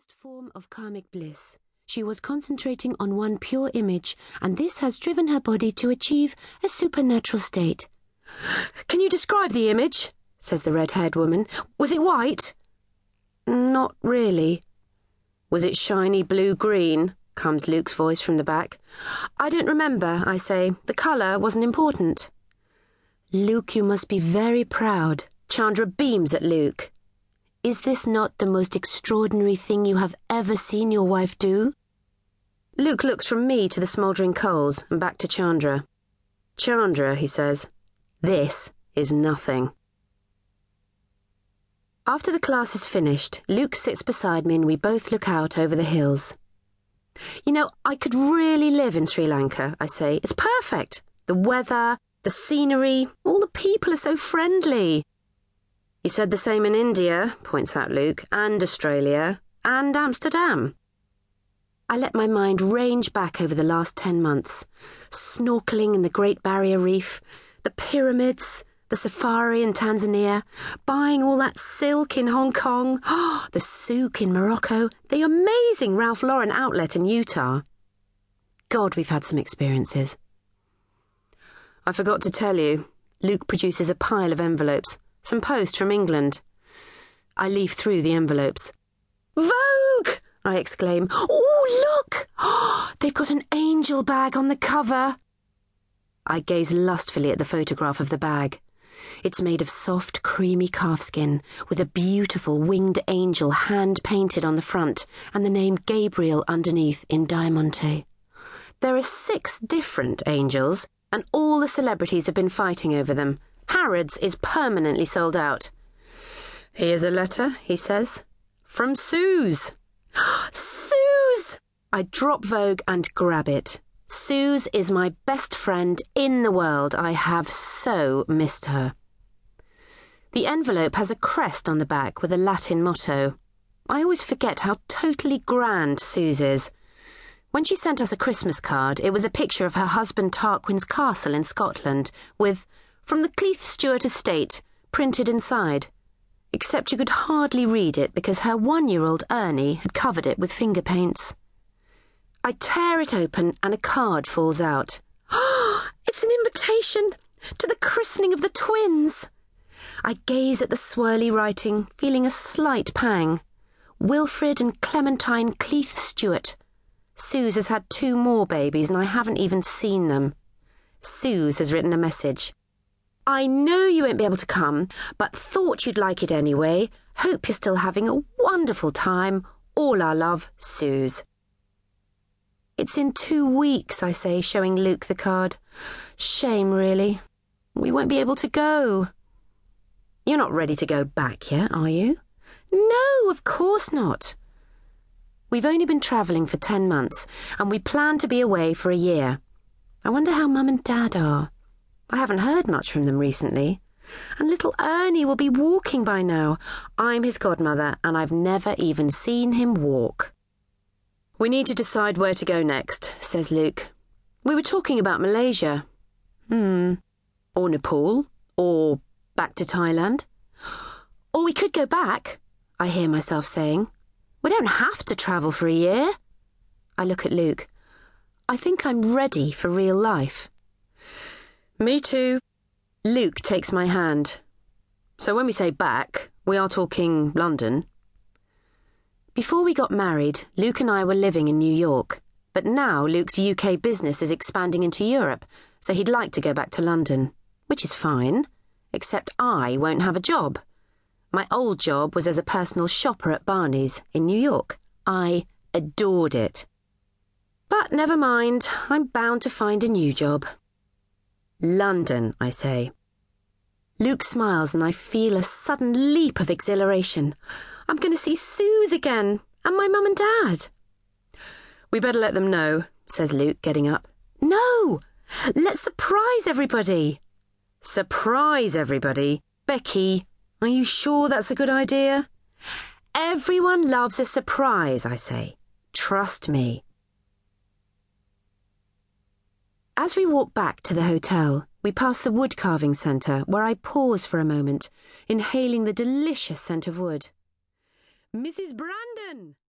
highest form of karmic bliss. She was concentrating on one pure image, and this has driven her body to achieve a supernatural state. Can you describe the image? says the red haired woman. Was it white? Not really. Was it shiny blue green? comes Luke's voice from the back. I don't remember, I say. The colour wasn't important. Luke, you must be very proud. Chandra beams at Luke. Is this not the most extraordinary thing you have ever seen your wife do? Luke looks from me to the smouldering coals and back to Chandra. Chandra, he says, this is nothing. After the class is finished, Luke sits beside me and we both look out over the hills. You know, I could really live in Sri Lanka, I say. It's perfect. The weather, the scenery, all the people are so friendly. You said the same in India, points out Luke, and Australia, and Amsterdam. I let my mind range back over the last ten months. Snorkeling in the Great Barrier Reef, the pyramids, the safari in Tanzania, buying all that silk in Hong Kong, the souk in Morocco, the amazing Ralph Lauren outlet in Utah. God, we've had some experiences. I forgot to tell you, Luke produces a pile of envelopes. Some post from England. I leaf through the envelopes. Vogue! I exclaim. Oh, look! They've got an angel bag on the cover. I gaze lustfully at the photograph of the bag. It's made of soft, creamy calfskin, with a beautiful winged angel hand painted on the front and the name Gabriel underneath in diamante. There are six different angels, and all the celebrities have been fighting over them. Harrods is permanently sold out. Here's a letter, he says. From Suze. Suze! I drop Vogue and grab it. Suze is my best friend in the world. I have so missed her. The envelope has a crest on the back with a Latin motto. I always forget how totally grand Suze is. When she sent us a Christmas card, it was a picture of her husband Tarquin's castle in Scotland with from the Cleath-Stuart estate, printed inside. Except you could hardly read it because her one year old Ernie had covered it with finger paints. I tear it open and a card falls out. it's an invitation to the christening of the twins. I gaze at the swirly writing, feeling a slight pang. Wilfred and Clementine Cleath-Stuart. Suze has had two more babies and I haven't even seen them. Suze has written a message. I know you won't be able to come, but thought you'd like it anyway. Hope you're still having a wonderful time. All our love, Suze. It's in two weeks, I say, showing Luke the card. Shame, really. We won't be able to go. You're not ready to go back yet, are you? No, of course not. We've only been travelling for ten months, and we plan to be away for a year. I wonder how Mum and Dad are. I haven't heard much from them recently. And little Ernie will be walking by now. I'm his godmother, and I've never even seen him walk. We need to decide where to go next, says Luke. We were talking about Malaysia. Hmm. Or Nepal. Or back to Thailand. Or we could go back, I hear myself saying. We don't have to travel for a year. I look at Luke. I think I'm ready for real life. Me too. Luke takes my hand. So when we say back, we are talking London. Before we got married, Luke and I were living in New York. But now Luke's UK business is expanding into Europe, so he'd like to go back to London, which is fine, except I won't have a job. My old job was as a personal shopper at Barney's in New York. I adored it. But never mind, I'm bound to find a new job. London, I say. Luke smiles and I feel a sudden leap of exhilaration. I'm going to see Suze again, and my mum and dad. We better let them know, says Luke, getting up. No! Let's surprise everybody. Surprise everybody? Becky, are you sure that's a good idea? Everyone loves a surprise, I say. Trust me. As we walk back to the hotel, we pass the wood carving centre where I pause for a moment, inhaling the delicious scent of wood. Mrs. Brandon!